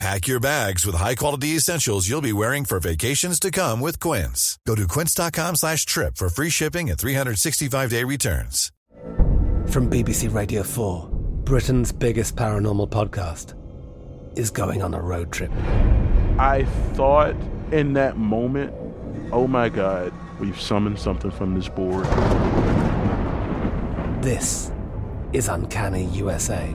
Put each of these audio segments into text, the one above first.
Pack your bags with high-quality essentials you'll be wearing for vacations to come with Quince. Go to quince.com slash trip for free shipping and 365-day returns. From BBC Radio 4, Britain's biggest paranormal podcast is going on a road trip. I thought in that moment, oh my God, we've summoned something from this board. This is Uncanny USA.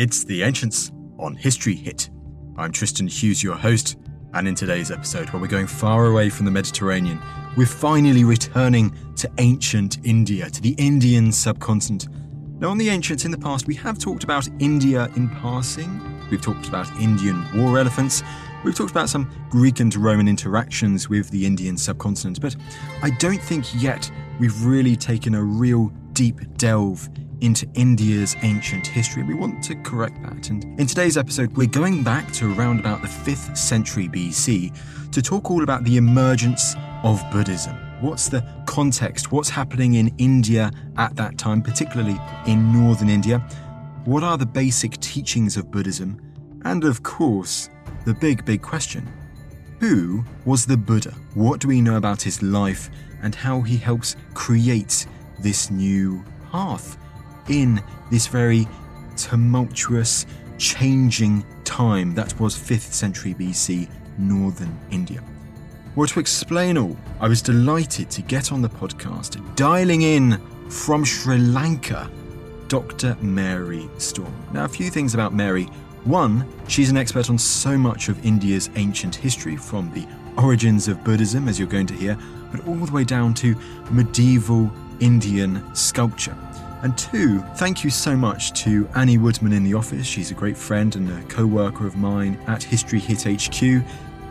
It's The Ancients on History Hit. I'm Tristan Hughes, your host, and in today's episode, where we're going far away from the Mediterranean, we're finally returning to ancient India, to the Indian subcontinent. Now, on The Ancients in the past, we have talked about India in passing. We've talked about Indian war elephants. We've talked about some Greek and Roman interactions with the Indian subcontinent, but I don't think yet we've really taken a real deep delve into India's ancient history. We want to correct that. And in today's episode, we're going back to around about the 5th century BC to talk all about the emergence of Buddhism. What's the context? What's happening in India at that time, particularly in northern India? What are the basic teachings of Buddhism? And of course, the big, big question who was the Buddha? What do we know about his life and how he helps create this new path in this very tumultuous, changing time that was 5th century BC, northern India. Well, to explain all, I was delighted to get on the podcast, dialing in from Sri Lanka, Dr. Mary Storm. Now, a few things about Mary. One, she's an expert on so much of India's ancient history, from the origins of Buddhism, as you're going to hear, but all the way down to medieval Indian sculpture. And two, thank you so much to Annie Woodman in the office. She's a great friend and a co worker of mine at History Hit HQ,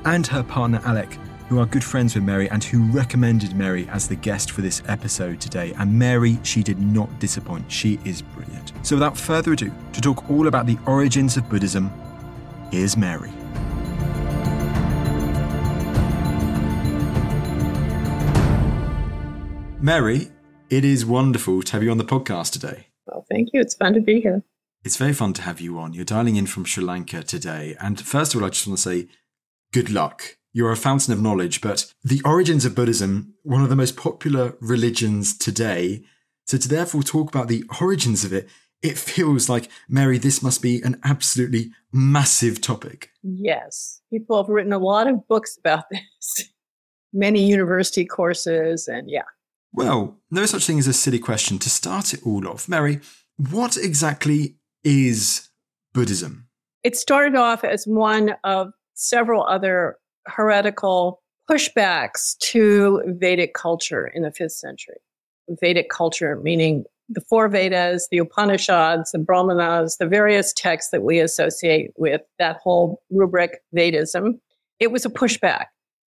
and her partner Alec, who are good friends with Mary and who recommended Mary as the guest for this episode today. And Mary, she did not disappoint. She is brilliant. So without further ado, to talk all about the origins of Buddhism, here's Mary. Mary, it is wonderful to have you on the podcast today. Well, thank you. It's fun to be here. It's very fun to have you on. You're dialing in from Sri Lanka today. And first of all, I just want to say good luck. You're a fountain of knowledge, but the origins of Buddhism, one of the most popular religions today. So to therefore talk about the origins of it, it feels like, Mary, this must be an absolutely massive topic. Yes. People have written a lot of books about this, many university courses, and yeah, well, no such thing as a silly question. To start it all off, Mary, what exactly is Buddhism? It started off as one of several other heretical pushbacks to Vedic culture in the fifth century. Vedic culture meaning the four Vedas, the Upanishads, the Brahmanas, the various texts that we associate with that whole rubric Vedism. It was a pushback.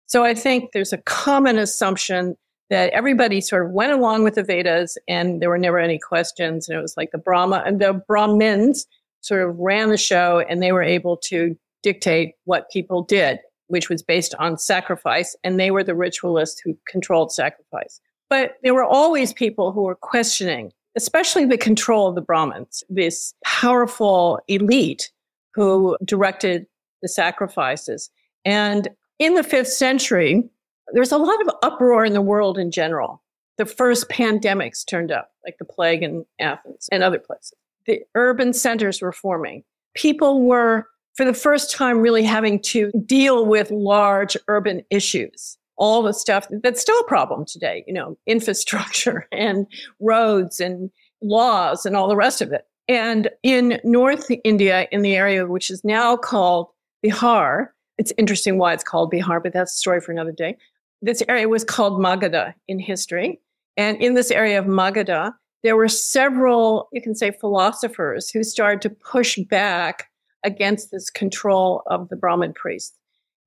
So I think there's a common assumption that everybody sort of went along with the Vedas and there were never any questions. And it was like the Brahma and the Brahmins sort of ran the show and they were able to dictate what people did, which was based on sacrifice. And they were the ritualists who controlled sacrifice. But there were always people who were questioning, especially the control of the Brahmins, this powerful elite who directed the sacrifices. And in the fifth century, there's a lot of uproar in the world in general. The first pandemics turned up, like the plague in Athens and other places. The urban centers were forming. People were, for the first time, really having to deal with large urban issues. all the stuff that's still a problem today, you know, infrastructure and roads and laws and all the rest of it. And in North India, in the area which is now called Bihar, it's interesting why it's called Bihar, but that's a story for another day. This area was called Magadha in history. And in this area of Magadha, there were several, you can say, philosophers who started to push back against this control of the Brahmin priests.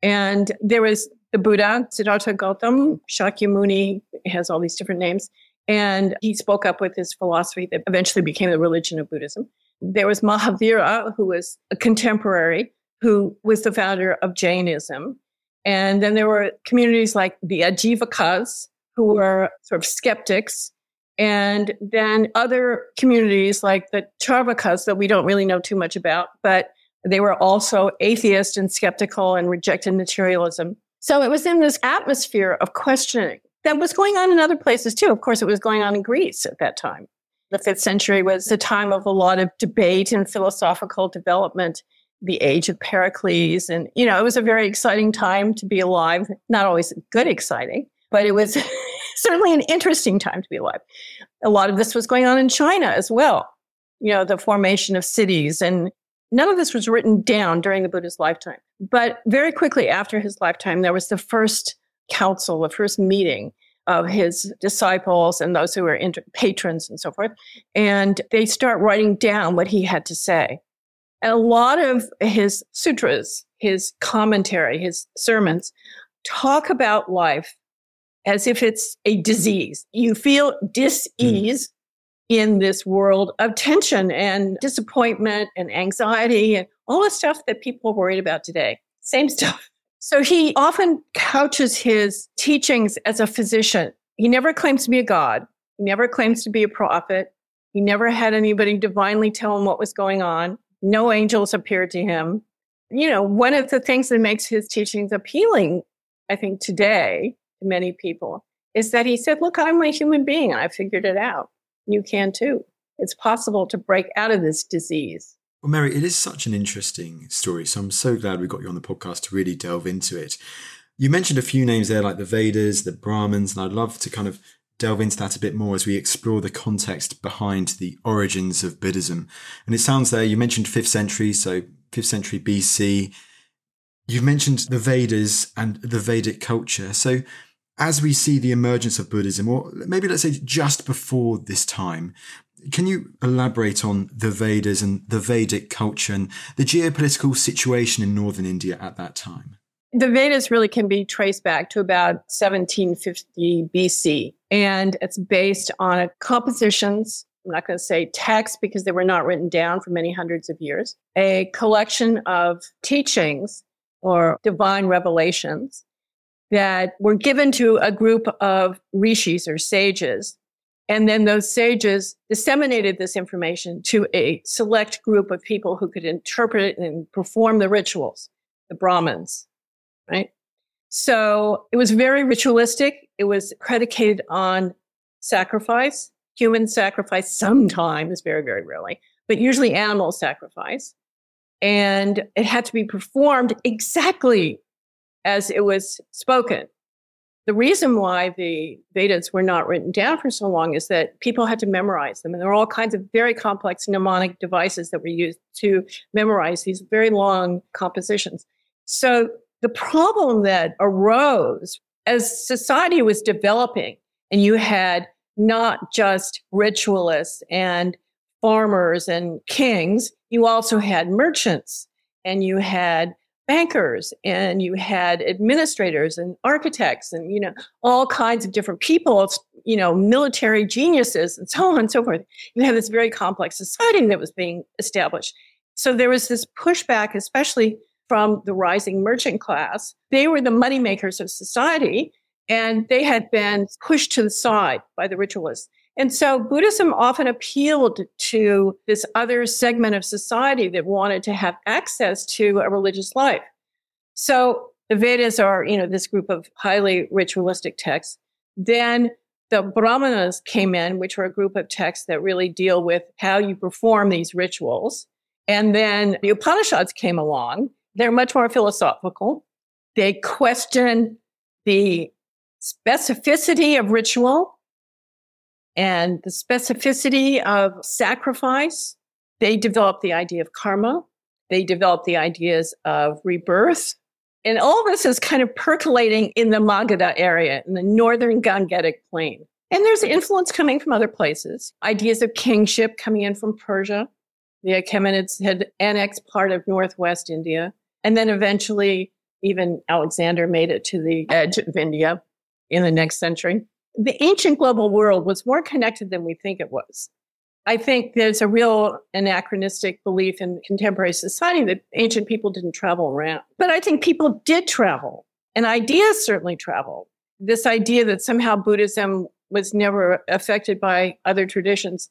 And there was the Buddha, Siddhartha Gautam, Shakyamuni, has all these different names. And he spoke up with his philosophy that eventually became the religion of Buddhism. There was Mahavira, who was a contemporary, who was the founder of Jainism. And then there were communities like the Ajivakas, who were sort of skeptics. And then other communities like the Charvakas that we don't really know too much about, but they were also atheist and skeptical and rejected materialism. So it was in this atmosphere of questioning that was going on in other places too. Of course, it was going on in Greece at that time. The fifth century was a time of a lot of debate and philosophical development, the age of Pericles. And, you know, it was a very exciting time to be alive. Not always good exciting, but it was certainly an interesting time to be alive. A lot of this was going on in China as well. You know, the formation of cities and none of this was written down during the Buddha's lifetime. But very quickly after his lifetime, there was the first council, the first meeting of his disciples and those who were inter- patrons and so forth. And they start writing down what he had to say. And a lot of his sutras, his commentary, his sermons talk about life as if it's a disease. You feel dis-ease mm. in this world of tension and disappointment and anxiety and all the stuff that people are worried about today. Same stuff. So he often couches his teachings as a physician. He never claims to be a god. He never claims to be a prophet. He never had anybody divinely tell him what was going on. No angels appeared to him. You know, one of the things that makes his teachings appealing, I think, today to many people is that he said, Look, I'm a human being I figured it out. You can too. It's possible to break out of this disease. Well, Mary, it is such an interesting story. So I'm so glad we got you on the podcast to really delve into it. You mentioned a few names there, like the Vedas, the Brahmins, and I'd love to kind of delve into that a bit more as we explore the context behind the origins of Buddhism. And it sounds there, you mentioned 5th century, so 5th century BC. You've mentioned the Vedas and the Vedic culture. So as we see the emergence of Buddhism, or maybe let's say just before this time, can you elaborate on the Vedas and the Vedic culture and the geopolitical situation in northern India at that time? The Vedas really can be traced back to about 1750 BC, and it's based on compositions. I'm not going to say texts because they were not written down for many hundreds of years, a collection of teachings or divine revelations that were given to a group of rishis or sages and then those sages disseminated this information to a select group of people who could interpret it and perform the rituals, the Brahmins, right? So it was very ritualistic. It was predicated on sacrifice, human sacrifice, sometimes, very, very rarely, but usually animal sacrifice. And it had to be performed exactly as it was spoken. The reason why the Vedas were not written down for so long is that people had to memorize them. And there are all kinds of very complex mnemonic devices that were used to memorize these very long compositions. So the problem that arose as society was developing, and you had not just ritualists and farmers and kings, you also had merchants and you had bankers and you had administrators and architects and you know all kinds of different people you know military geniuses and so on and so forth. You have this very complex society that was being established. So there was this pushback especially from the rising merchant class they were the moneymakers of society and they had been pushed to the side by the ritualists and so Buddhism often appealed to this other segment of society that wanted to have access to a religious life. So the Vedas are, you know, this group of highly ritualistic texts. Then the Brahmanas came in, which were a group of texts that really deal with how you perform these rituals. And then the Upanishads came along. They're much more philosophical. They question the specificity of ritual and the specificity of sacrifice. They develop the idea of karma. They develop the ideas of rebirth. And all this is kind of percolating in the Magadha area, in the northern Gangetic plain. And there's influence coming from other places, ideas of kingship coming in from Persia. The Achaemenids had annexed part of northwest India. And then eventually, even Alexander made it to the edge of India in the next century. The ancient global world was more connected than we think it was. I think there's a real anachronistic belief in contemporary society that ancient people didn't travel around. But I think people did travel, and ideas certainly traveled. This idea that somehow Buddhism was never affected by other traditions,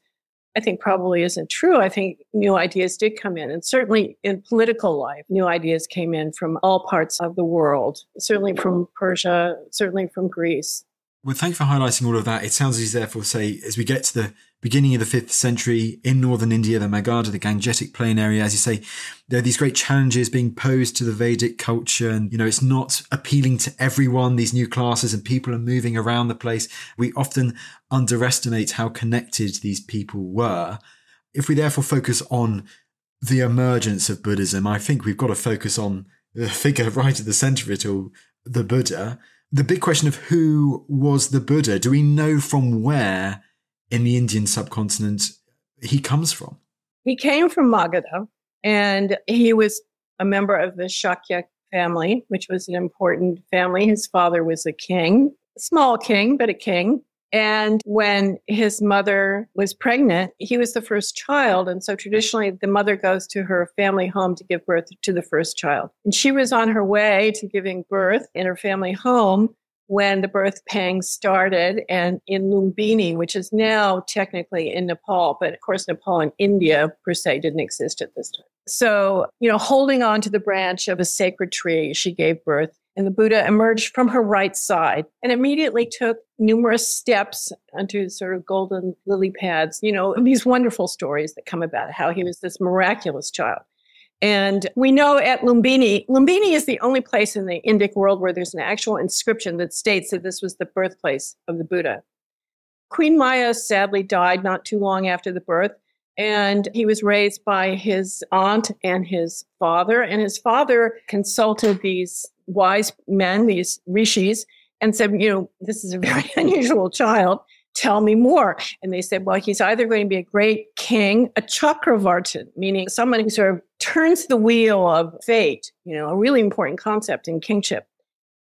I think probably isn't true. I think new ideas did come in. And certainly in political life, new ideas came in from all parts of the world, certainly from Persia, certainly from Greece. Well, thank you for highlighting all of that. It sounds as if, therefore say, as we get to the beginning of the fifth century in northern India, the Magadha, the Gangetic Plain area, as you say, there are these great challenges being posed to the Vedic culture. And, you know, it's not appealing to everyone. These new classes and people are moving around the place. We often underestimate how connected these people were. If we therefore focus on the emergence of Buddhism, I think we've got to focus on the figure right at the center of it all, the Buddha the big question of who was the Buddha. Do we know from where in the Indian subcontinent he comes from? He came from Magadha and he was a member of the Shakya family, which was an important family. His father was a king, a small king, but a king. And when his mother was pregnant, he was the first child. And so traditionally, the mother goes to her family home to give birth to the first child. And she was on her way to giving birth in her family home when the birth pangs started and in Lumbini, which is now technically in Nepal, but of course, Nepal and India per se didn't exist at this time. So, you know, holding on to the branch of a sacred tree, she gave birth and the Buddha emerged from her right side and immediately took numerous steps onto sort of golden lily pads, you know, these wonderful stories that come about how he was this miraculous child. And we know at Lumbini, Lumbini is the only place in the Indic world where there's an actual inscription that states that this was the birthplace of the Buddha. Queen Maya sadly died not too long after the birth, and he was raised by his aunt and his father. And his father consulted these wise men, these rishis, and said, you know, this is a very unusual child. Tell me more. And they said, well, he's either going to be a great king, a chakravartin, meaning someone who sort of turns the wheel of fate, you know, a really important concept in kingship,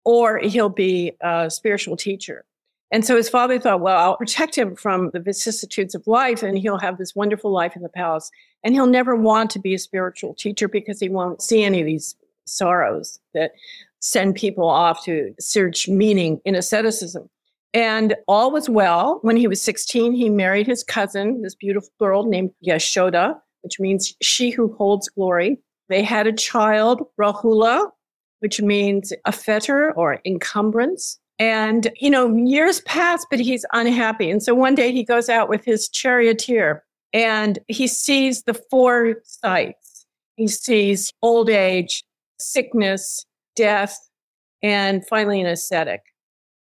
or he'll be a spiritual teacher. And so his father thought, well, I'll protect him from the vicissitudes of life and he'll have this wonderful life in the palace. And he'll never want to be a spiritual teacher because he won't see any of these sorrows that send people off to search meaning in asceticism. And all was well. When he was 16, he married his cousin, this beautiful girl named Yashoda, which means she who holds glory. They had a child, Rahula, which means a fetter or encumbrance. And, you know, years pass, but he's unhappy. And so one day he goes out with his charioteer and he sees the four sights. He sees old age, sickness, death, and finally an ascetic.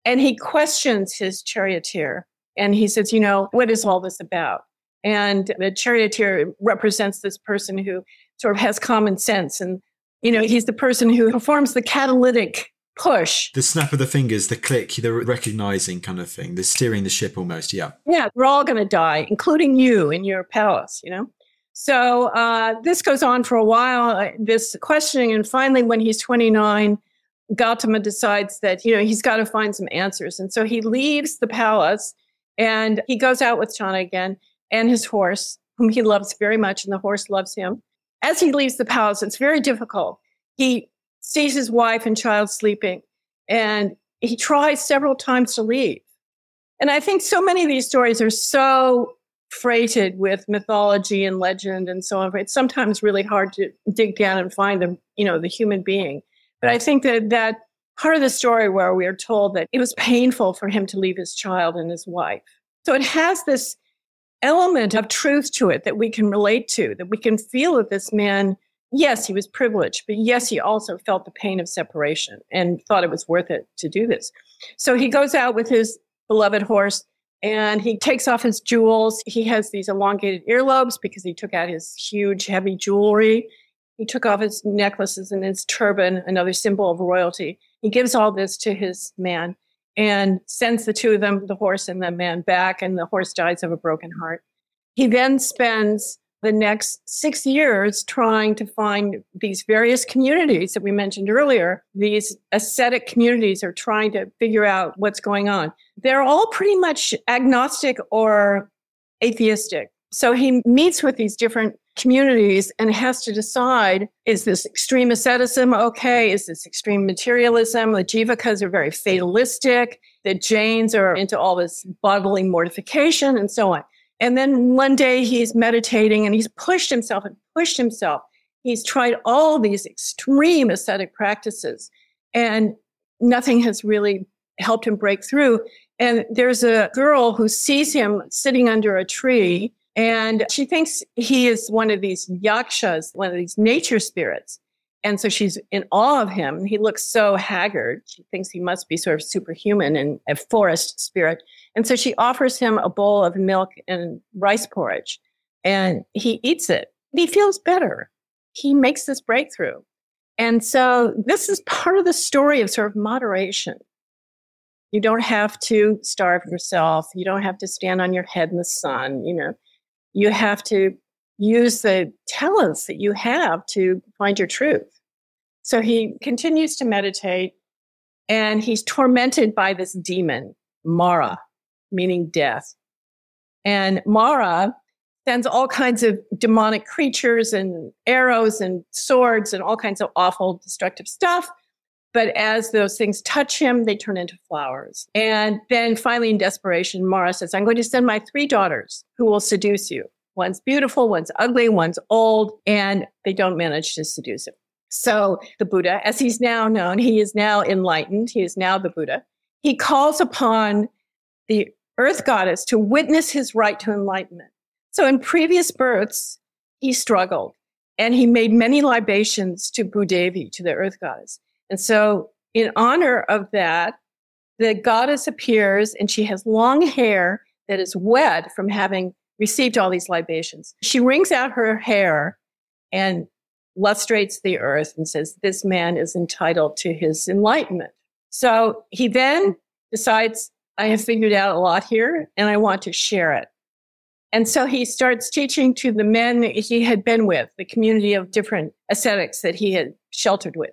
And he questions his charioteer and he says, You know, what is all this about? And the charioteer represents this person who sort of has common sense. And, you know, he's the person who performs the catalytic push. The snap of the fingers, the click, the recognizing kind of thing, the steering the ship almost. Yeah. Yeah. We're all going to die, including you in your palace, you know? So uh, this goes on for a while, uh, this questioning. And finally, when he's 29, Gautama decides that, you know, he's got to find some answers. And so he leaves the palace and he goes out with Channa again and his horse, whom he loves very much, and the horse loves him. As he leaves the palace, it's very difficult. He sees his wife and child sleeping and he tries several times to leave. And I think so many of these stories are so freighted with mythology and legend and so on. It's sometimes really hard to dig down and find the, you know, the human being. But I think that that part of the story where we are told that it was painful for him to leave his child and his wife. So it has this element of truth to it that we can relate to, that we can feel that this man, yes, he was privileged, but yes, he also felt the pain of separation and thought it was worth it to do this. So he goes out with his beloved horse and he takes off his jewels. He has these elongated earlobes because he took out his huge, heavy jewelry. He took off his necklaces and his turban, another symbol of royalty. He gives all this to his man and sends the two of them, the horse and the man, back, and the horse dies of a broken heart. He then spends the next six years trying to find these various communities that we mentioned earlier. These ascetic communities are trying to figure out what's going on. They're all pretty much agnostic or atheistic. So he meets with these different communities and has to decide is this extreme asceticism okay? Is this extreme materialism? The Jivakas are very fatalistic. The Jains are into all this bodily mortification and so on. And then one day he's meditating and he's pushed himself and pushed himself. He's tried all these extreme ascetic practices and nothing has really helped him break through. And there's a girl who sees him sitting under a tree and she thinks he is one of these yakshas, one of these nature spirits. And so she's in awe of him. He looks so haggard. She thinks he must be sort of superhuman and a forest spirit. And so she offers him a bowl of milk and rice porridge, and he eats it. He feels better. He makes this breakthrough. And so this is part of the story of sort of moderation. You don't have to starve yourself. You don't have to stand on your head in the sun. You know, you have to use the talents that you have to find your truth. So he continues to meditate and he's tormented by this demon, Mara, meaning death. And Mara sends all kinds of demonic creatures and arrows and swords and all kinds of awful, destructive stuff. But as those things touch him, they turn into flowers. And then finally, in desperation, Mara says, I'm going to send my three daughters who will seduce you. One's beautiful, one's ugly, one's old, and they don't manage to seduce him. So the Buddha, as he's now known, he is now enlightened. He is now the Buddha. He calls upon the earth goddess to witness his right to enlightenment. So in previous births, he struggled and he made many libations to Bhudevi, to the earth goddess. And so in honor of that, the goddess appears and she has long hair that is wet from having received all these libations. She wrings out her hair and lustrates the earth and says, This man is entitled to his enlightenment. So he then decides, I have figured out a lot here and I want to share it. And so he starts teaching to the men he had been with, the community of different ascetics that he had sheltered with.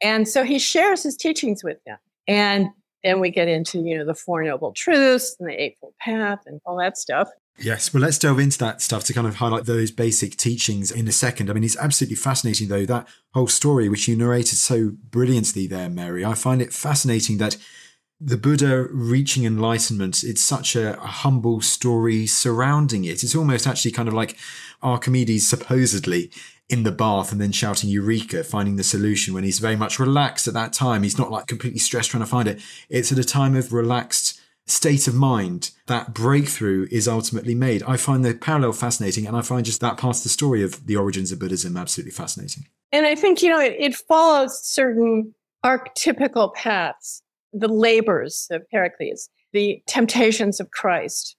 And so he shares his teachings with them. And then we get into, you know, the Four Noble Truths and the Eightfold Path and all that stuff. Yes, well, let's delve into that stuff to kind of highlight those basic teachings in a second. I mean, it's absolutely fascinating, though, that whole story, which you narrated so brilliantly there, Mary. I find it fascinating that the Buddha reaching enlightenment, it's such a, a, humble story surrounding it. It's almost actually kind of like Archimedes supposedly in the bath and then shouting Eureka, finding the solution when he's very much relaxed at that time. He's not like completely stressed trying to find it. It's at a time of relaxed state of mind that breakthrough is ultimately made. I find the parallel fascinating, and I find just that part of the story of the origins of Buddhism absolutely fascinating. And I think, you know, it, it follows certain archetypical paths the labors of Heracles, the temptations of Christ,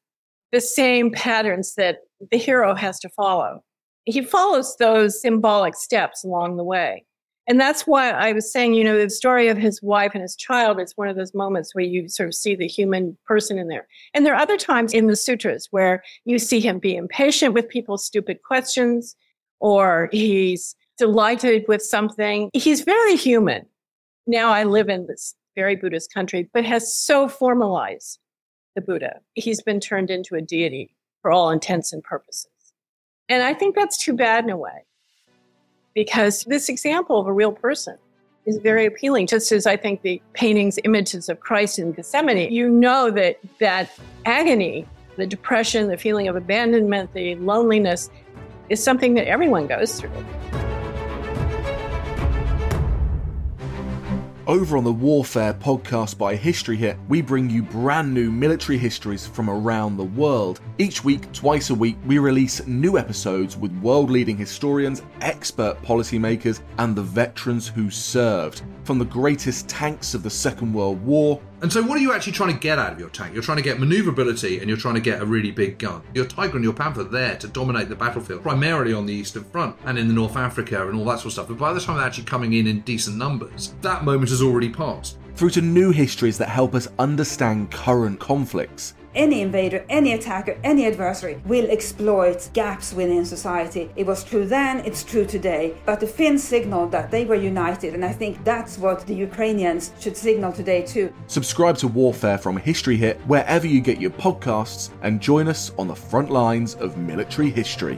the same patterns that the hero has to follow. He follows those symbolic steps along the way. And that's why I was saying, you know, the story of his wife and his child is one of those moments where you sort of see the human person in there. And there are other times in the sutras where you see him be impatient with people's stupid questions or he's delighted with something. He's very human. Now I live in this very Buddhist country, but has so formalized the Buddha. He's been turned into a deity for all intents and purposes. And I think that's too bad in a way because this example of a real person is very appealing. Just as I think the paintings, images of Christ in Gethsemane, you know that that agony, the depression, the feeling of abandonment, the loneliness is something that everyone goes through. Over on the Warfare podcast by History Hit, we bring you brand new military histories from around the world. Each week, twice a week, we release new episodes with world leading historians, expert policymakers, and the veterans who served. From the greatest tanks of the Second World War And so, what are you actually trying to get out of your tank? You're trying to get maneuverability and you're trying to get a really big gun. Your Tiger and your Panther there to dominate the battlefield, primarily on the Eastern Front and in the North Africa and all that sort of stuff. But by the time they're actually coming in in decent numbers, that moment has already passed. Through to new histories that help us understand current conflicts any invader, any attacker, any adversary will exploit gaps within society. It was true then, it's true today. But the Finns signaled that they were united, and I think that's what the Ukrainians should signal today too. Subscribe to Warfare from History Hit wherever you get your podcasts and join us on the front lines of military history.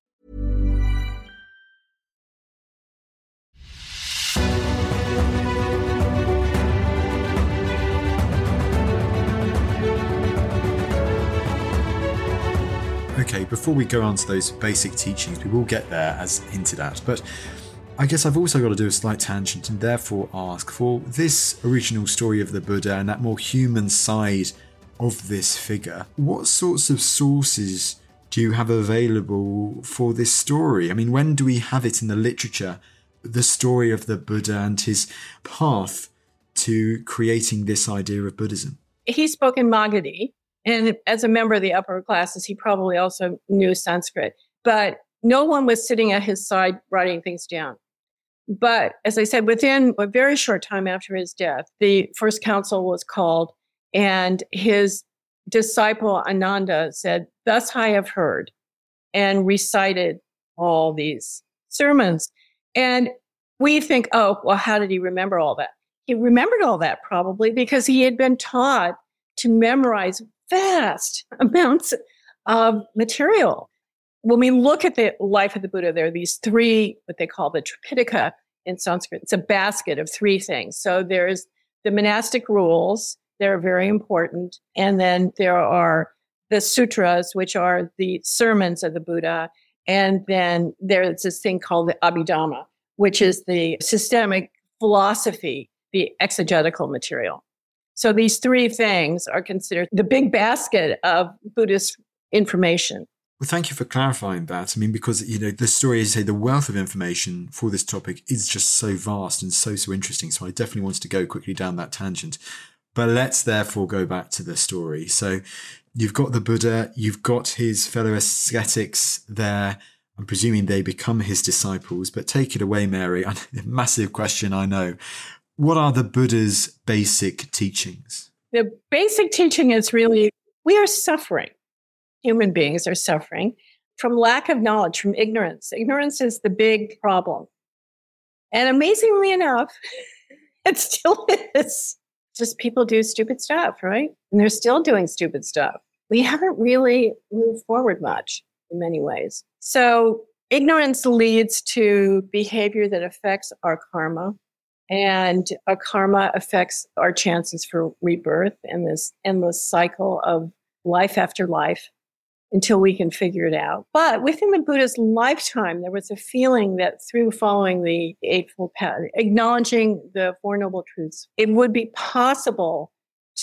Before we go on to those basic teachings, we will get there as hinted at, but I guess I've also got to do a slight tangent and therefore ask for this original story of the Buddha and that more human side of this figure, what sorts of sources do you have available for this story? I mean, when do we have it in the literature, the story of the Buddha and his path to creating this idea of Buddhism? He spoke in Magadhi, and as a member of the upper classes, he probably also knew Sanskrit, but no one was sitting at his side writing things down. But as I said, within a very short time after his death, the first council was called, and his disciple Ananda said, Thus I have heard, and recited all these sermons. And we think, oh, well, how did he remember all that? He remembered all that probably because he had been taught to memorize vast amounts of material. When we look at the life of the Buddha, there are these three, what they call the Tripitaka in Sanskrit. It's a basket of three things. So there's the monastic rules, they're very important. And then there are the sutras, which are the sermons of the Buddha. And then there's this thing called the Abhidhamma, which is the systemic philosophy, the exegetical material. So these three things are considered the big basket of Buddhist information. Well, thank you for clarifying that. I mean, because you know the story, as you say, the wealth of information for this topic is just so vast and so so interesting. So I definitely wanted to go quickly down that tangent. But let's therefore go back to the story. So you've got the Buddha, you've got his fellow ascetics there. I'm presuming they become his disciples. But take it away, Mary. Massive question, I know. What are the Buddha's basic teachings? The basic teaching is really we are suffering. Human beings are suffering from lack of knowledge, from ignorance. Ignorance is the big problem. And amazingly enough, it still is. Just people do stupid stuff, right? And they're still doing stupid stuff. We haven't really moved forward much in many ways. So, ignorance leads to behavior that affects our karma, and a karma affects our chances for rebirth and this endless cycle of life after life until we can figure it out. But within the Buddha's lifetime, there was a feeling that through following the Eightfold Path, acknowledging the Four Noble Truths, it would be possible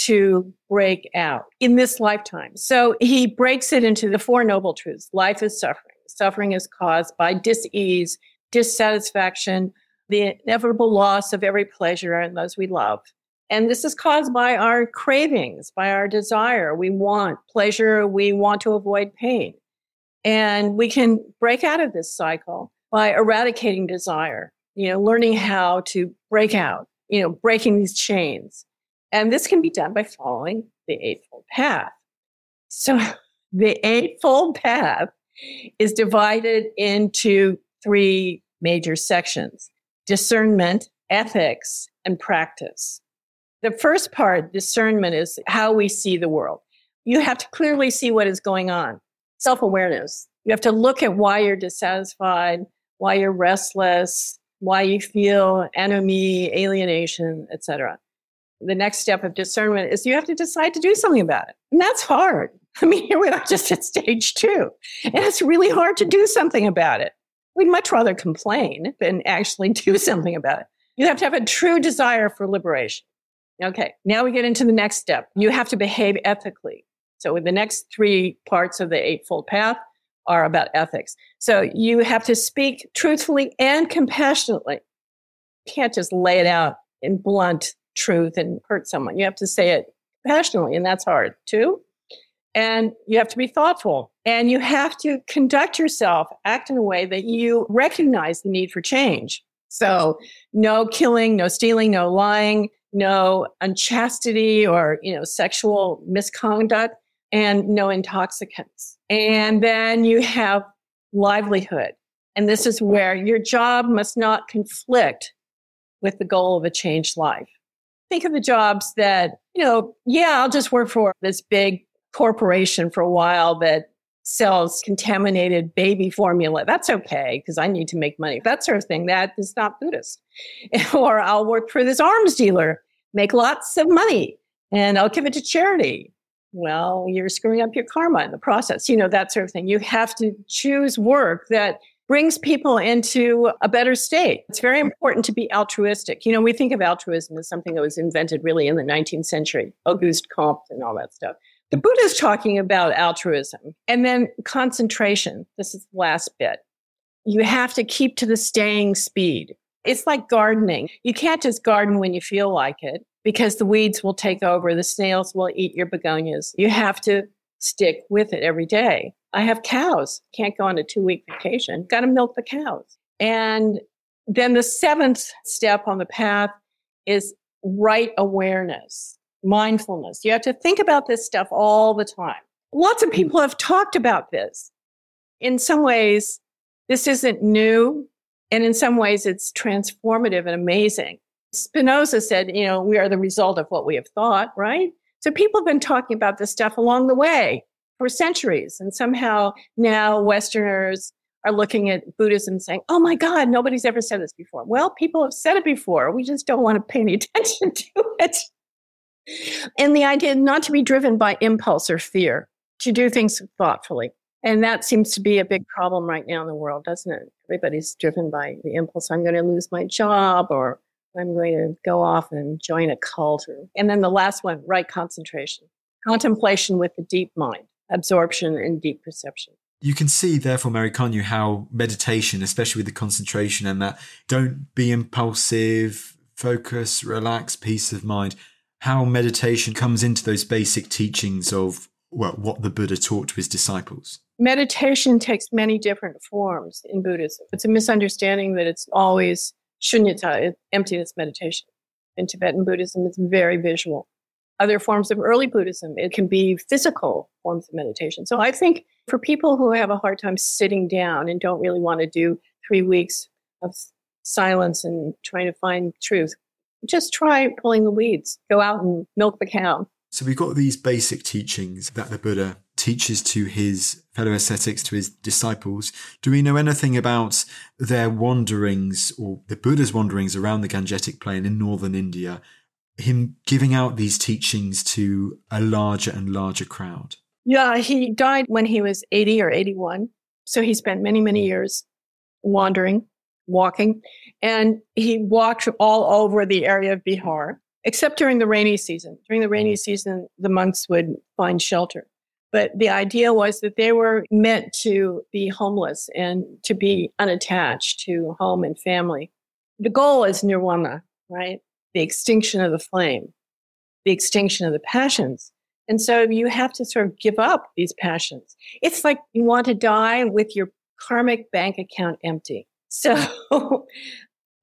to break out in this lifetime. So he breaks it into the Four Noble Truths. Life is suffering. Suffering is caused by dis-ease, dissatisfaction, the inevitable loss of every pleasure and those we love. And this is caused by our cravings, by our desire. We want pleasure, we want to avoid pain. And we can break out of this cycle by eradicating desire, you know, learning how to break out, you know, breaking these chains. And this can be done by following the Eightfold Path. So the Eightfold Path is divided into three major sections discernment, ethics, and practice. The first part, discernment, is how we see the world. You have to clearly see what is going on. Self awareness. You have to look at why you're dissatisfied, why you're restless, why you feel enemy, alienation, etc. The next step of discernment is you have to decide to do something about it. And that's hard. I mean, here we are just at stage two, and it's really hard to do something about it. We'd much rather complain than actually do something about it. You have to have a true desire for liberation. Okay, now we get into the next step. You have to behave ethically. So, the next three parts of the Eightfold Path are about ethics. So, you have to speak truthfully and compassionately. You can't just lay it out in blunt truth and hurt someone. You have to say it passionately, and that's hard too. And you have to be thoughtful and you have to conduct yourself, act in a way that you recognize the need for change. So, no killing, no stealing, no lying, no unchastity or, you know, sexual misconduct, and no intoxicants. And then you have livelihood. And this is where your job must not conflict with the goal of a changed life. Think of the jobs that, you know, yeah, I'll just work for this big corporation for a while that sells contaminated baby formula. That's okay because I need to make money. That sort of thing. That is not Buddhist. or I'll work for this arms dealer, make lots of money, and I'll give it to charity. Well, you're screwing up your karma in the process. You know, that sort of thing. You have to choose work that brings people into a better state. It's very important to be altruistic. You know, we think of altruism as something that was invented really in the 19th century, Auguste Comte and all that stuff. The Buddha is talking about altruism and then concentration. This is the last bit. You have to keep to the staying speed. It's like gardening. You can't just garden when you feel like it because the weeds will take over. The snails will eat your begonias. You have to stick with it every day. I have cows. Can't go on a two week vacation. Got to milk the cows. And then the seventh step on the path is right awareness mindfulness. You have to think about this stuff all the time. Lots of people have talked about this. In some ways, this isn't new. And in some ways, it's transformative and amazing. Spinoza said, you know, we are the result of what we have thought, right? So people have been talking about this stuff along the way for centuries. And somehow now Westerners are looking at Buddhism saying, oh my God, nobody's ever said this before. Well, people have said it before. We just don't want to pay any attention to it. And the idea not to be driven by impulse or fear, to do things thoughtfully. And that seems to be a big problem right now in the world, doesn't it? Everybody's driven by the impulse I'm going to lose my job or I'm going to go off and join a cult. Or, and then the last one, right concentration. Contemplation with the deep mind, absorption and deep perception. You can see, therefore, Mary, can't you, how meditation, especially with the concentration and that don't be impulsive, focus, relax, peace of mind, how meditation comes into those basic teachings of well, what the Buddha taught to his disciples. Meditation takes many different forms in Buddhism. It's a misunderstanding that it's always shunyata, emptiness meditation. In Tibetan Buddhism, it's very visual. Other forms of early Buddhism, it can be physical forms of meditation. So I think for people who have a hard time sitting down and don't really want to do three weeks of silence and trying to find truth, just try pulling the weeds. Go out and milk the cow. So we've got these basic teachings that the Buddha teaches to his fellow ascetics, to his disciples. Do we know anything about their wanderings or the Buddha's wanderings around the Gangetic Plain in northern India? Him giving out these teachings to a larger and larger crowd? Yeah, he died when he was 80 or 81. So he spent many, many hmm. years wandering walking. And he walked all over the area of Bihar, except during the rainy season. During the rainy mm-hmm. season, the monks would find shelter. But the idea was that they were meant to be homeless and to be unattached to home and family. the goal is nirvana, right? The extinction of the flame, the extinction of the passions. And so you have to sort of give up these passions. It's like you want to die with your karmic bank account empty. So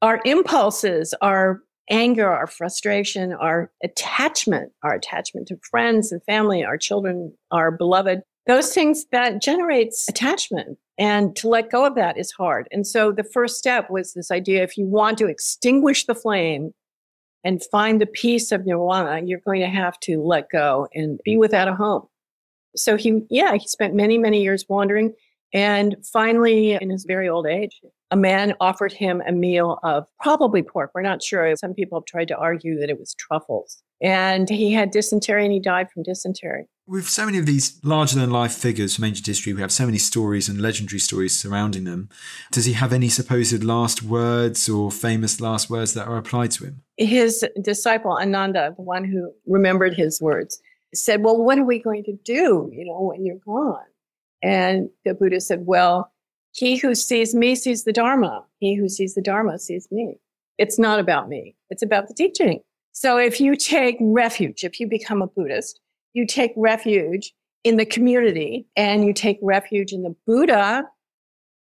our impulses, our anger, our frustration, our attachment, our attachment to friends and family, our children, our beloved, those things that generates attachment. And to let go of that is hard. And so the first step was this idea if you want to extinguish the flame and find the peace of nirvana, you're going to have to let go and be mm. without a home. So he, yeah, he spent many, many years wandering. And finally, in his very old age, a man offered him a meal of probably pork. We're not sure. Some people have tried to argue that it was truffles. And he had dysentery and he died from dysentery. With so many of these larger than life figures from ancient history, we have so many stories and legendary stories surrounding them. Does he have any supposed last words or famous last words that are applied to him? His disciple, Ananda, the one who remembered his words, said, Well, what are we going to do, you know, when you're gone? And the Buddha said, Well, he who sees me sees the Dharma. He who sees the Dharma sees me. It's not about me. It's about the teaching. So if you take refuge, if you become a Buddhist, you take refuge in the community and you take refuge in the Buddha,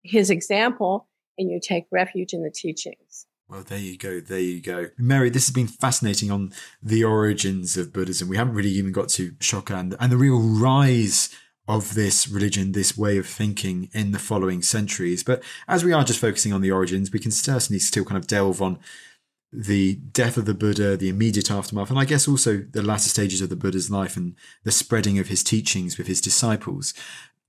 his example, and you take refuge in the teachings. Well, there you go. There you go. Mary, this has been fascinating on the origins of Buddhism. We haven't really even got to Ashoka and, and the real rise of this religion, this way of thinking in the following centuries. But as we are just focusing on the origins, we can certainly still kind of delve on the death of the Buddha, the immediate aftermath, and I guess also the latter stages of the Buddha's life and the spreading of his teachings with his disciples.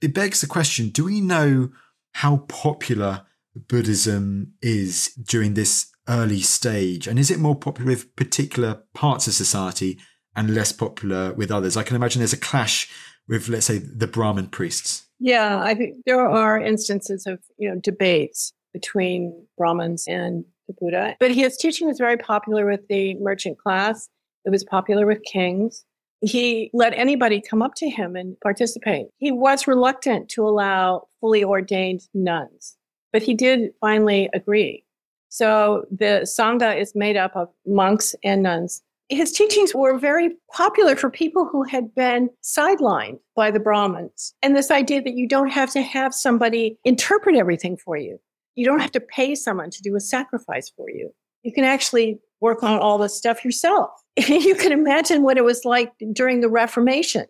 It begs the question do we know how popular Buddhism is during this early stage? And is it more popular with particular parts of society and less popular with others? I can imagine there's a clash with, let's say, the Brahmin priests. Yeah, I think there are instances of you know debates between Brahmins and the Buddha, but his teaching was very popular with the merchant class. It was popular with kings. He let anybody come up to him and participate. He was reluctant to allow fully ordained nuns, but he did finally agree. So the Sangha is made up of monks and nuns his teachings were very popular for people who had been sidelined by the Brahmins. And this idea that you don't have to have somebody interpret everything for you. You don't have to pay someone to do a sacrifice for you. You can actually work on all this stuff yourself. you can imagine what it was like during the Reformation.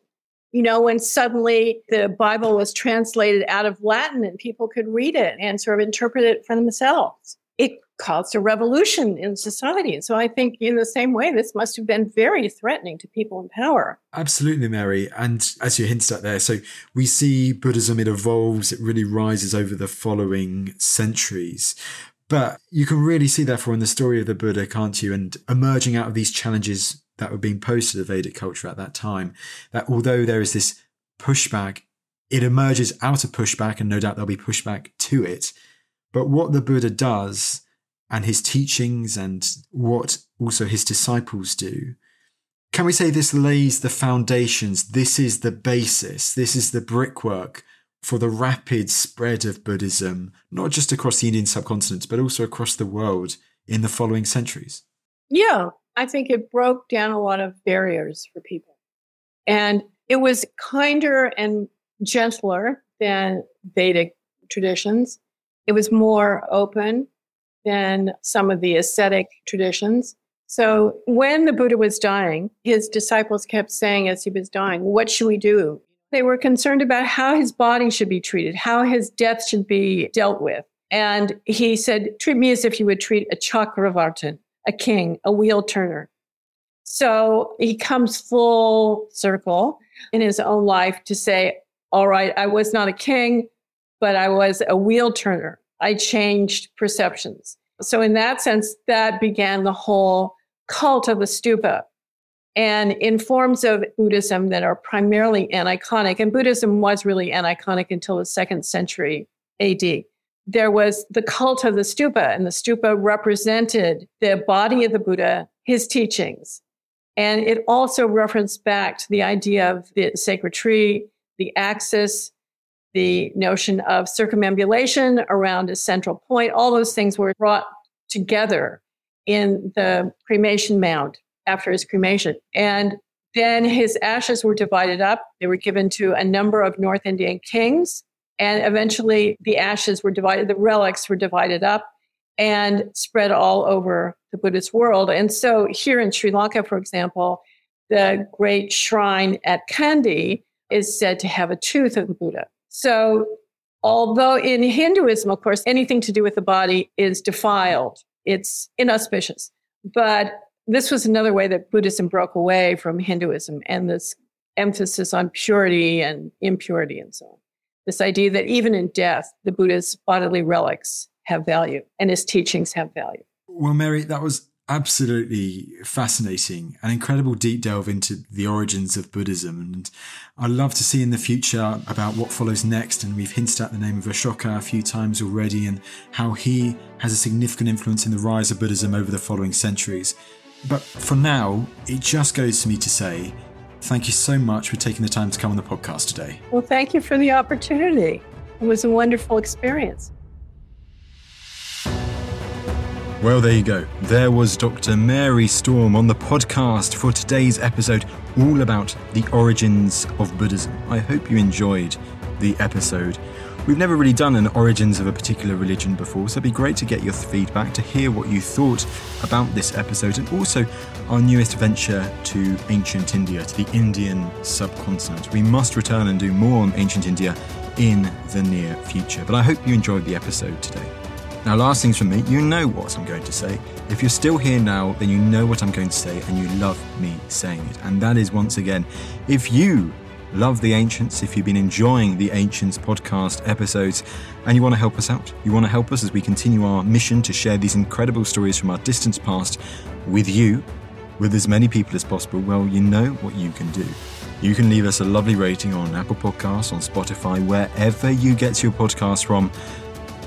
You know, when suddenly the Bible was translated out of Latin and people could read it and sort of interpret it for themselves. It caused a revolution in society. And so I think in the same way, this must have been very threatening to people in power. Absolutely, Mary. And as you hinted at there, so we see Buddhism, it evolves, it really rises over the following centuries. But you can really see, therefore, in the story of the Buddha, can't you? And emerging out of these challenges that were being posed to the Vedic culture at that time, that although there is this pushback, it emerges out of pushback, and no doubt there'll be pushback to it. But what the Buddha does and his teachings and what also his disciples do. Can we say this lays the foundations? This is the basis, this is the brickwork for the rapid spread of Buddhism, not just across the Indian subcontinent, but also across the world in the following centuries? Yeah, I think it broke down a lot of barriers for people. And it was kinder and gentler than Vedic traditions. It was more open than some of the ascetic traditions. So when the Buddha was dying, his disciples kept saying as he was dying, What should we do? They were concerned about how his body should be treated, how his death should be dealt with. And he said, Treat me as if you would treat a Chakravartin, a king, a wheel turner. So he comes full circle in his own life to say, All right, I was not a king, but I was a wheel turner. I changed perceptions. So, in that sense, that began the whole cult of the stupa. And in forms of Buddhism that are primarily aniconic, and Buddhism was really aniconic until the second century AD, there was the cult of the stupa, and the stupa represented the body of the Buddha, his teachings. And it also referenced back to the idea of the sacred tree, the axis, the notion of circumambulation around a central point, all those things were brought together in the cremation mound after his cremation. And then his ashes were divided up. They were given to a number of North Indian kings. And eventually the ashes were divided, the relics were divided up and spread all over the Buddhist world. And so here in Sri Lanka, for example, the great shrine at Kandy is said to have a tooth of the Buddha. So although in Hinduism, of course, anything to do with the body is defiled, it's inauspicious. But this was another way that Buddhism broke away from Hinduism and this emphasis on purity and impurity and so on. This idea that even in death, the Buddha's bodily relics have value and his teachings have value. Well, Mary, that was absolutely fascinating, an incredible deep delve into the origins of Buddhism. And I'd love to see in the future about what follows next. And we've hinted at the name of Ashoka a few times already and how he has a significant influence in the rise of Buddhism over the following centuries. But for now, it just goes to me to say thank you so much for taking the time to come on the podcast today. Well, thank you for the opportunity. It was a wonderful experience. Well, there you go. There was Dr. Mary Storm on the podcast for today's episode, all about the origins of Buddhism. I hope you enjoyed the episode. We've never really done an origins of a particular religion before, so it'd be great to get your feedback, to hear what you thought about this episode, and also our newest venture to ancient India, to the Indian subcontinent. We must return and do more on ancient India in the near future. But I hope you enjoyed the episode today. Now, last things from me, you know what I'm going to say. If you're still here now, then you know what I'm going to say, and you love me saying it. And that is once again, if you love the Ancients, if you've been enjoying the Ancients podcast episodes, and you want to help us out, you want to help us as we continue our mission to share these incredible stories from our distant past with you, with as many people as possible, well, you know what you can do. You can leave us a lovely rating on Apple Podcasts, on Spotify, wherever you get your podcast from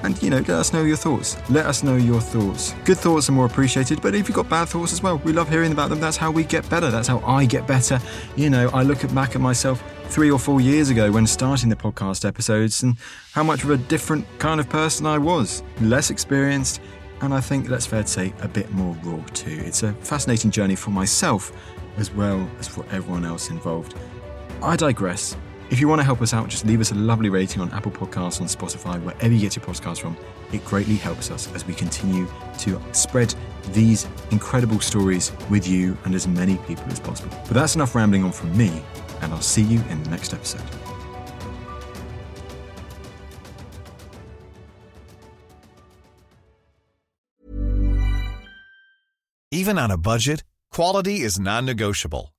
and you know, let us know your thoughts. Let us know your thoughts. Good thoughts are more appreciated, but if you've got bad thoughts as well, we love hearing about them. That's how we get better. That's how I get better. You know, I look back at myself three or four years ago when starting the podcast episodes and how much of a different kind of person I was. Less experienced, and I think that's fair to say a bit more raw too. It's a fascinating journey for myself as well as for everyone else involved. I digress. If you want to help us out, just leave us a lovely rating on Apple Podcasts, on Spotify, wherever you get your podcasts from. It greatly helps us as we continue to spread these incredible stories with you and as many people as possible. But that's enough rambling on from me, and I'll see you in the next episode. Even on a budget, quality is non negotiable.